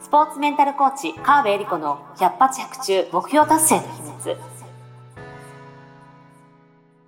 スポーツメンタルコーチ川辺恵理子の百発百中目標達成の秘密。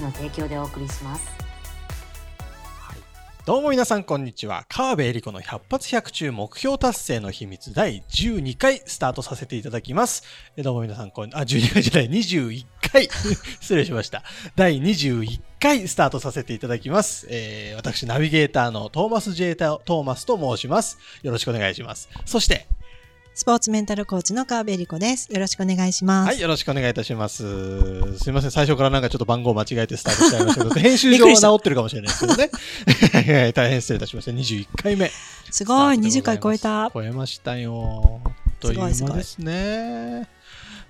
の提供でお送りします。はいどうも皆さんこんにちは。川辺恵理子の100発100中目標達成の秘密第12回スタートさせていただきます。どうも皆さんこん、あ、12回じゃない、21回 失礼しました。第21回スタートさせていただきます。えー、私、ナビゲーターのトーマス・ジェータ・トーマスと申します。よろしくお願いします。そして、スポーツメンタルコーチの川辺理子です。よろしくお願いします。はい、よろしくお願いいたします。すみません、最初からなんかちょっと番号間違えてスタートしちゃいましたけど、編集上は治ってるかもしれないですけどね。大変失礼いたしました。21回目。すごい、20回超えた。超えましたよ。という間ですね。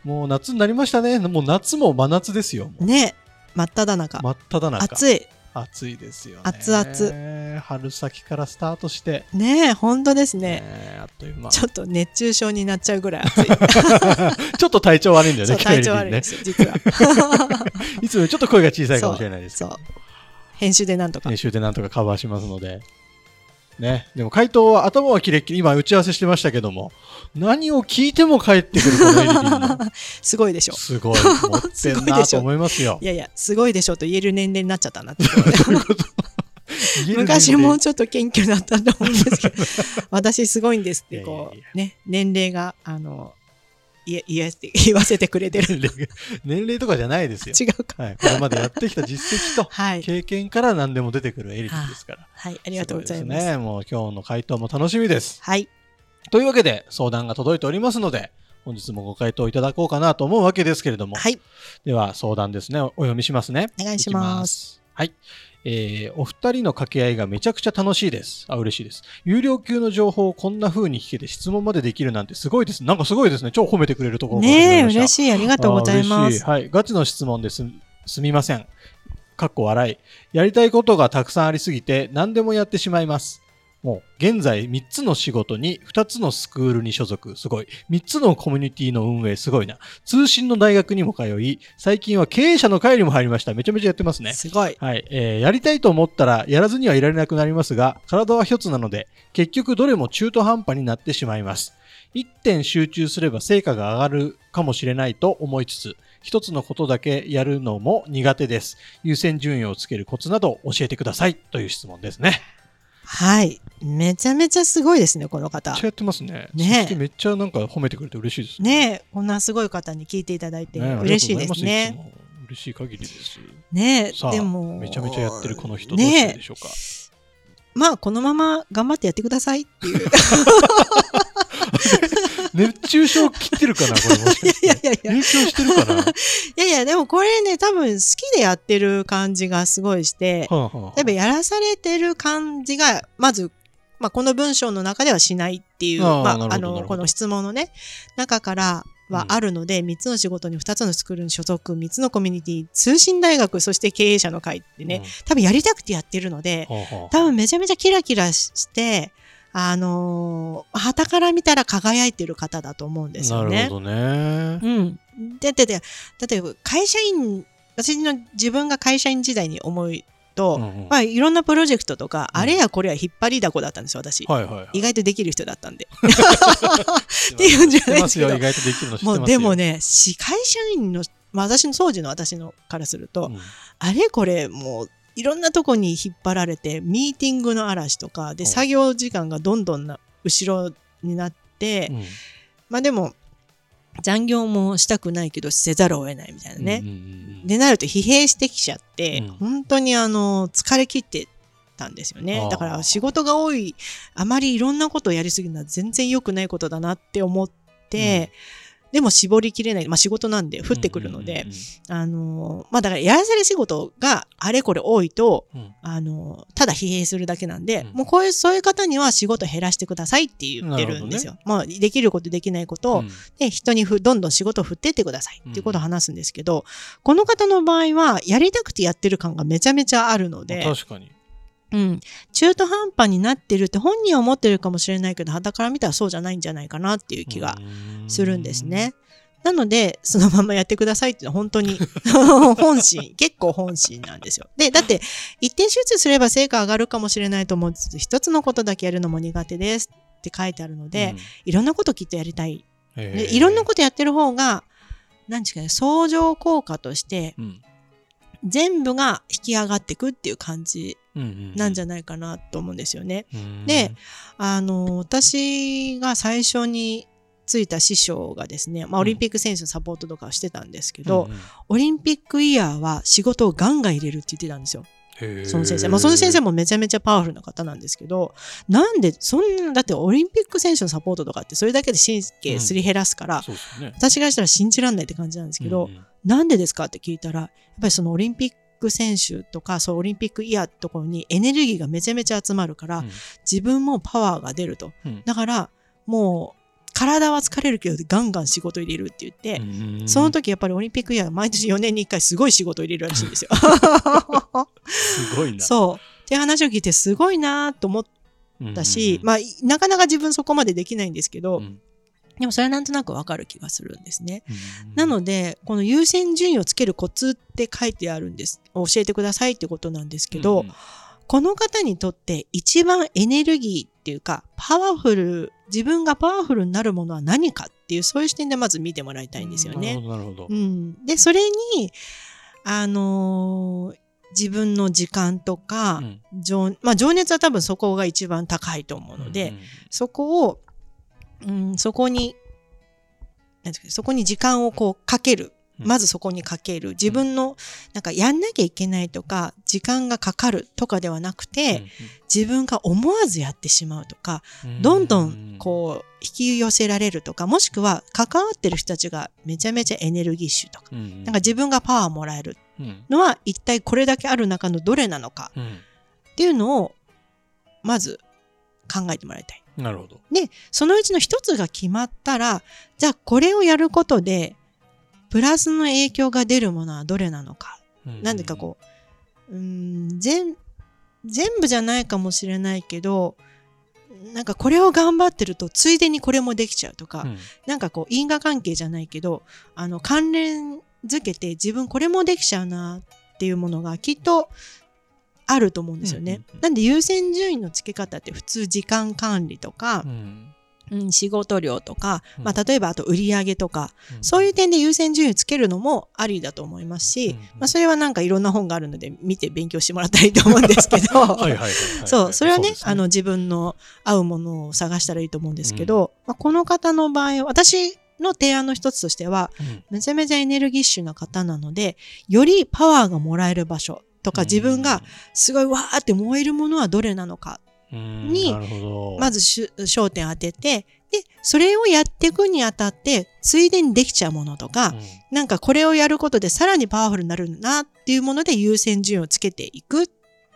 もう夏になりましたね。もう夏も真夏ですよ。ね。真っ只中。真っ只中。暑い。暑いですよね。熱々。春先からスタートして。ねえ、本当ですね。ねあっという間。ちょっと熱中症になっちゃうぐらい暑い。ちょっと体調悪いんだよね、体調悪いですよ、実は。いつもちょっと声が小さいかもしれないですそう。編集でなんとか。編集でなんとかカバーしますので。ね。でも回答は頭はキレッキレ、今打ち合わせしてましたけども、何を聞いても返ってくるこのエリリン すごいでしょ。すごい。持ってんなと思いますよ。いやいや、すごいでしょと言える年齢になっちゃったなって。昔もうちょっと謙虚だったと思うんですけど、私すごいんですって、こう、ね、年齢が、あの、言言 言わせてくれてる年齢とかじゃないですよ。違うか。はい。これまでやってきた実績と、経験から何でも出てくるエリックですから。はい。ありがとうございます。ね。もう今日の回答も楽しみです。はい。というわけで、相談が届いておりますので、本日もご回答いただこうかなと思うわけですけれども。はい。では、相談ですね。お読みしますね。お願いします。はい。えー、お二人の掛け合いがめちゃくちゃ楽しいです。あ、嬉しいです。有料級の情報をこんな風に聞けて質問までできるなんてすごいです。なんかすごいですね。超褒めてくれるところねえ、嬉しい。ありがとうございます。はい。ガチの質問です。すみません。かっこ笑い。やりたいことがたくさんありすぎて何でもやってしまいます。もう現在3つの仕事に2つのスクールに所属。すごい。3つのコミュニティの運営。すごいな。通信の大学にも通い、最近は経営者の会にも入りました。めちゃめちゃやってますね。すごい。はい。えー、やりたいと思ったらやらずにはいられなくなりますが、体は一つなので、結局どれも中途半端になってしまいます。一点集中すれば成果が上がるかもしれないと思いつつ、一つのことだけやるのも苦手です。優先順位をつけるコツなど教えてくださいという質問ですね。はい。めちゃめちゃすごいですね、この方。めっちゃやってますね。ねめっちゃなんか褒めてくれて嬉しいですね。ねこんなすごい方に聞いていただいて嬉しいですね。ね嬉しい限りです。ねでも。めちゃめちゃやってるこの人どうしてでしょうか？まあ、このまま頑張ってやってくださいっていう。熱中症切ってるかなこれもしかして。いやいやいや。熱中してるかな。いやいや、でもこれね、多分好きでやってる感じがすごいして、はあはあ、例えばやらされてる感じが、まず、まあ、この文章の中ではしないっていう、あまあ、あの、この質問のね、中からはあるので、うん、3つの仕事に2つのスクールに所属、3つのコミュニティ、通信大学、そして経営者の会ってね、うん、多分やりたくてやってるので、はあはあ、多分めちゃめちゃキラキラして、あのー、旗から見たら輝いてる方だと思うんですよね。なるほどね。うん。で、で、で、例えば会社員、私の自分が会社員時代に思いと、うんうん、まあ、いろんなプロジェクトとか、うん、あれやこれや引っ張りだこだったんですよ、私。はいはいはい、意外とできる人だったんで。っていうんじゃないですけど。意外とできるのもうでもね、会社員の、まあ、私の当時の私のからすると、うん、あれこれもういろんなとこに引っ張られて、ミーティングの嵐とか、で、作業時間がどんどんな後ろになって、うん、まあでも、残業もしたくないけどせざるを得ないみたいなね。でなると疲弊してきちゃって、うん、本当にあの、疲れ切ってたんですよね。だから仕事が多い、あまりいろんなことをやりすぎるのは全然良くないことだなって思って、でも絞りきれない、まあ仕事なんで降ってくるので、あの、まあだからやらされ仕事があれこれ多いと、うん、あの、ただ疲弊するだけなんで、うん、もうこういう、そういう方には仕事減らしてくださいって言ってるんですよ。ね、まあできることできないことを、うん、で、人にふどんどん仕事を振ってってくださいっていうことを話すんですけど、この方の場合はやりたくてやってる感がめちゃめちゃあるので、確かに。うん、中途半端になってるって本人は思ってるかもしれないけど、肌から見たらそうじゃないんじゃないかなっていう気がするんですね。なので、そのままやってくださいっていうのは本当に 本心、結構本心なんですよ。で、だって、一点集中すれば成果上がるかもしれないと思う。一つのことだけやるのも苦手ですって書いてあるので、うん、いろんなこときっとやりたい。でいろんなことやってる方が、何ですかね、相乗効果として、全部が引き上がっていくっていう感じなんじゃないかなと思うんですよね。で、あの、私が最初についた師匠がですね、まあ、オリンピック選手のサポートとかしてたんですけど、うんうん、オリンピックイヤーは仕事をガンガン入れるって言ってたんですよ。その先生。まあ、その先生もめちゃめちゃパワフルな方なんですけど、なんで、そんな、だってオリンピック選手のサポートとかってそれだけで神経すり減らすから、うん。ね、私がしたら信じらんないって感じなんですけど、うんうん、なんでですかって聞いたら、やっぱりそのオリンピック選手とか、そうオリンピックイヤーってところにエネルギーがめちゃめちゃ集まるから、うん、自分もパワーが出ると。うん、だから、もう、体は疲れるけどガンガン仕事入れるって言って、その時やっぱりオリンピックイヤー毎年4年に1回すごい仕事入れるらしいんですよ。すごいな。そう。って話を聞いてすごいなと思ったし、まあ、なかなか自分そこまでできないんですけど、うん、でもそれはなんとなくわかる気がするんですね。なので、この優先順位をつけるコツって書いてあるんです。教えてくださいってことなんですけど、うんこの方にとって一番エネルギーっていうか、パワフル、自分がパワフルになるものは何かっていう、そういう視点でまず見てもらいたいんですよね。なるほど、なるほど。うん。で、それに、あのー、自分の時間とか、うん、情まあ、情熱は多分そこが一番高いと思うので、うんうん、そこを、うん、そこに、そこに時間をこうかける。まずそこにかける。自分の、なんかやんなきゃいけないとか、時間がかかるとかではなくて、自分が思わずやってしまうとか、どんどんこう、引き寄せられるとか、もしくは関わってる人たちがめちゃめちゃエネルギッシュとか、なんか自分がパワーもらえるのは一体これだけある中のどれなのかっていうのを、まず考えてもらいたい。なるほど。で、そのうちの一つが決まったら、じゃあこれをやることで、プラスの影響が出るものはどれなのか。うん、なんでかこう、うん、全、全部じゃないかもしれないけど、なんかこれを頑張ってると、ついでにこれもできちゃうとか、うん、なんかこう因果関係じゃないけど、あの関連づけて自分これもできちゃうなっていうものがきっとあると思うんですよね。なんで優先順位の付け方って普通時間管理とか、うん。うん、仕事量とか、まあ、例えばあと売り上げとか、うん、そういう点で優先順位をつけるのもありだと思いますし、うん、まあ、それはなんかいろんな本があるので見て勉強してもらったらいいと思うんですけど そうそれはね、ね、あの自分の合うものを探したらいいと思うんですけど、まあ、この方の場合私の提案の一つとしては、めちゃめちゃエネルギッシュな方なのでよりパワーがもらえる場所とか自分がすごいわーって燃えるものはどれなのかに、まず焦点を当てて、で、それをやっていくにあたって、ついでにできちゃうものとか、うん、なんかこれをやることでさらにパワフルになるなっていうもので優先順位をつけていくっ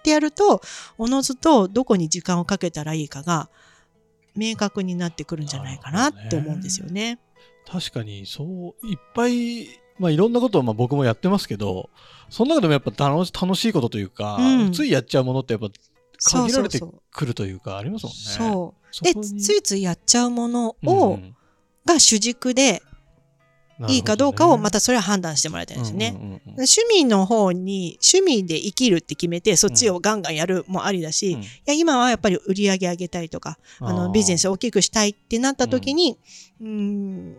てやると、おのずとどこに時間をかけたらいいかが明確になってくるんじゃないかなって思うんですよね。ね。確かに、そう、いっぱい、まあいろんなことをまあ僕もやってますけど、その中でもやっぱ楽し楽しいことというか、うん、ついやっちゃうものってやっぱ限られてくるというかありますもんね。そう。でついついやっちゃうものを、うん、が主軸でいいかどうかをまたそれは判断してもらいたいんですね。趣味の方に趣味で生きるって決めてそっちをガンガンやるもありだし、うん、いや今はやっぱり売り上げ上げたいとかあのビジネスを大きくしたいってなった時にうん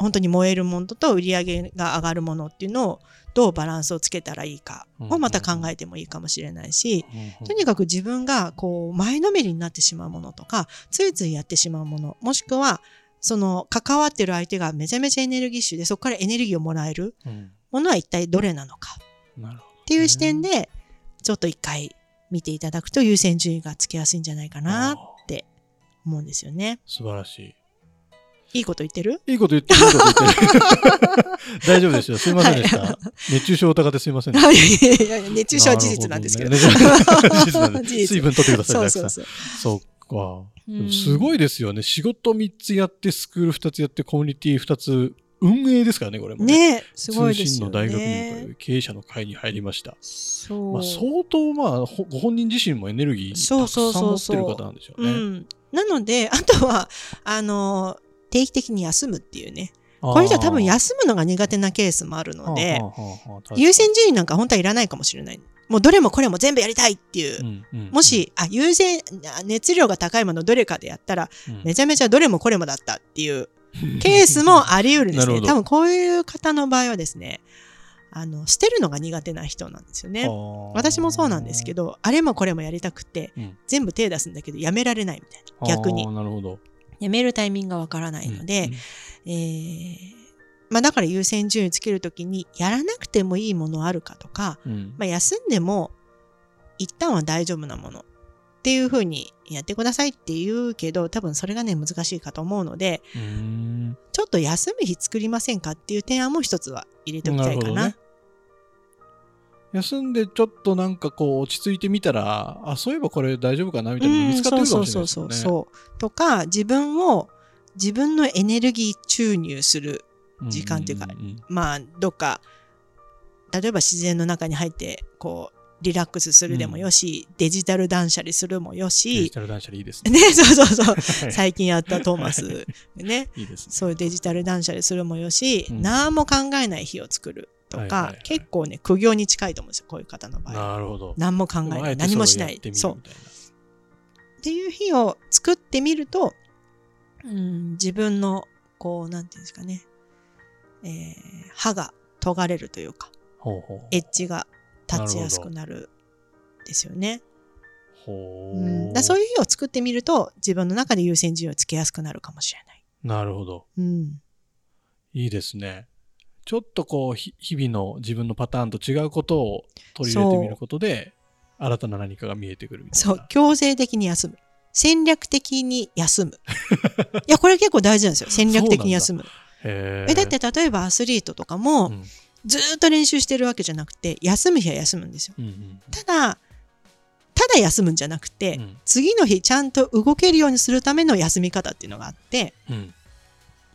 本当に燃えるものと売り上げが上がるものっていうのをどうバランスをつけたらいいかをまた考えてもいいかもしれないし、とにかく自分がこう前のめりになってしまうものとか、ついついやってしまうもの、もしくはその関わってる相手がめちゃめちゃエネルギッシュでそこからエネルギーをもらえるものは一体どれなのかっていう視点でちょっと一回見ていただくと優先順位がつけやすいんじゃないかなって思うんですよね。素晴らしい。いいこと言ってる？いいこと言ってる、いいこと言ってる。大丈夫ですよ。すいませんでした。はい、熱中症疑ってすいません、ね。いやいや熱中症は事実なんですけど。どね、水分取ってください、そうそうそう。そうか。すごいですよね。仕事3つやって、スクール2つやって、コミュニティ2つ運営ですからね、これもね。ねすごいですよね。通信の大学院という経営者の会に入りました。そう。まあ、相当、まあ、ご本人自身もエネルギーたくさん持ってる方なんでしょうね。そうそうそうそううん、なので、あとは、あの、定期的に休むっていうね。こういう人は多分休むのが苦手なケースもあるので、優先順位なんか本当はいらないかもしれない。もうどれもこれも全部やりたいっていう、もしあ優先熱量が高いものどれかでやったら、うん、めちゃめちゃどれもこれもだったっていうケースもあり得るんですね。多分こういう方の場合はですね、あの捨てるのが苦手な人なんですよね。私もそうなんですけど、あれもこれもやりたくて、うん、全部手出すんだけどやめられないみたいな。逆に。なるほどやめるタイミングがわからないので、うんうん、えー、まあ、だから優先順位つけるときにやらなくてもいいものあるかとか、うん、まあ、休んでも一旦は大丈夫なものっていうふうにやってくださいって言うけど多分それがね難しいかと思うのでちょっと休む日作りませんかっていう提案も一つは入れておきたいかな。な休んでちょっとなんかこう落ち着いてみたらあそういえばこれ大丈夫かなみたいな見つかってるかもしれないですね。そうそうそうとか自分を自分のエネルギー注入する時間っていうか、うんうんうん、まあどっか例えば自然の中に入ってこうリラックスするでもよし、うん、デジタル断捨離するもよし。デジタル断捨離いいですね。ね、そうそうそう。最近やったトーマス。ね。いいですね。そういうデジタル断捨離するもよし、うん、何も考えない日を作るとか、はいはいはい、結構ね、苦行に近いと思うんですよ、こういう方の場合。なるほど。何も考えない。何もしない。そう。っていう日を作ってみると、うん、自分の、こう、なんていうんですかね、えー、歯が研がれるというか、ほうほうエッジが立ちやすくなるですよね。ほう、うん、だそういう日を作ってみると自分の中で優先順位をつけやすくなるかもしれない。なるほど。うん、いいですね。ちょっとこう日々の自分のパターンと違うことを取り入れてみることで新たな何かが見えてくるみたいな。そう強制的に休む。戦略的に休む。いやこれ結構大事なんですよ。戦略的に休む。えだって例えばアスリートとかも、うんずっと練習してるわけじゃなくて休む日は休むんですよ、うんうん、ただただ休むんじゃなくて、うん、次の日ちゃんと動けるようにするための休み方っていうのがあって、うん、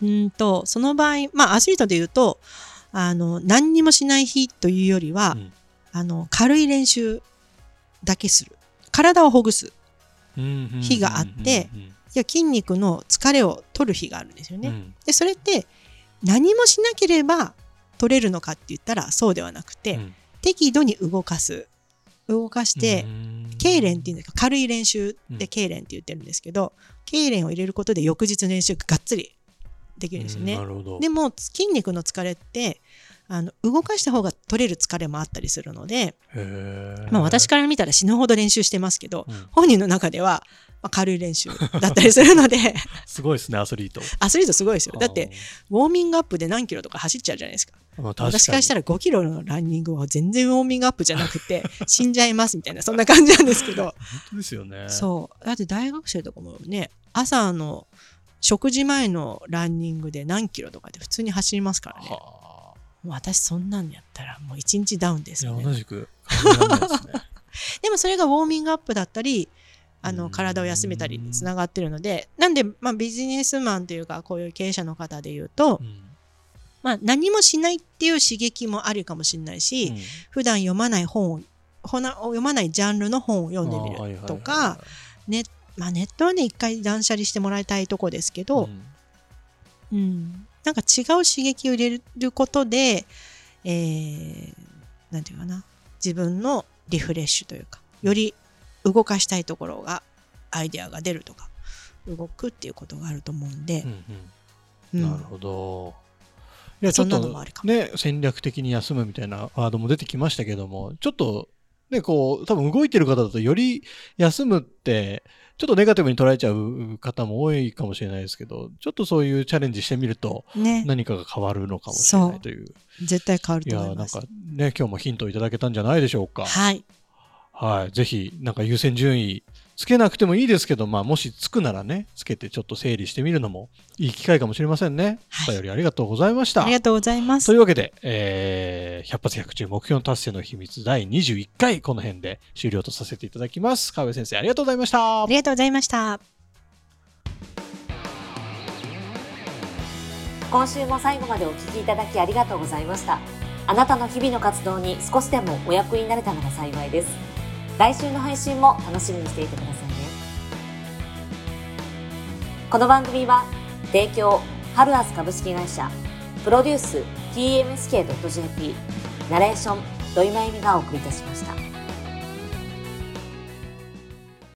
んとその場合まあアスリートで言うとあの何にもしない日というよりは、うん、あの軽い練習だけする。体をほぐす日があっていや筋肉の疲れを取る日があるんですよね。うん、でそれって何もしなければ取れるのかって言ったらそうではなくて、うん、適度に動かす。動かして痙攣っていうんですか軽い練習で痙攣って言ってるんですけど痙攣を入れることで翌日練習ががっつりできるんですよね。でも筋肉の疲れってあの動かした方が取れる疲れもあったりするので、まあ、私から見たら死ぬほど練習してますけど、うん、本人の中ではまあ、軽い練習だったりするので。すごいですねアスリート。アスリートすごいですよ。だってウォーミングアップで何キロとか走っちゃうじゃないですか。私からしたら5キロのランニングは全然ウォーミングアップじゃなくて 死んじゃいますみたいなそんな感じなんですけど。本当ですよね。そう。だって大学生とかもね朝の食事前のランニングで何キロとかで普通に走りますからね。私そんなんやったらもう1日ダウンですよね。同じく、ね、でもそれがウォーミングアップだったりあの体を休めたりにつながってるのでなんで、まあ、ビジネスマンというかこういう経営者の方で言うと、まあ、何もしないっていう刺激もあるかもしれないし、うん、普段読まない本を読まないジャンルの本を読んでみるとかネットはね一回断捨離してもらいたいとこですけど、うん、うん、なんか違う刺激を入れることで、えー、なんていうかな。自分のリフレッシュというかより動かしたいところがアイデアが出るとか動くっていうことがあると思うんで、うんうん、なるほど。いやちょっとね戦略的に休むみたいなワードも出てきましたけどもちょっとねこう多分動いてる方だとより休むってちょっとネガティブに捉えちゃう方も多いかもしれないですけど、ちょっとそういうチャレンジしてみると、何かが変わるのかもしれないという。ね、絶対変わると思います。いや、なんかね、今日もヒントをいただけたんじゃないでしょうか。はい。はい、ぜひなんか優先順位つけなくてもいいですけど、まあ、もしつくならね、つけてちょっと整理してみるのもいい機会かもしれませんね。はい、お便りありがとうございました。ありがとうございます。というわけで、えー、100発100中目標達成の秘密第21回、この辺で終了とさせていただきます。川辺先生、ありがとうございました。ありがとうございました。今週も最後までお聞きいただきありがとうございました。あなたの日々の活動に少しでもお役になれたなら幸いです。来週の配信も楽しみにしていてくださいね。この番組は、提供、ハルアス株式会社、プロデュース、tmsk.jp、ナレーション、土井真由美がお送りいたしました。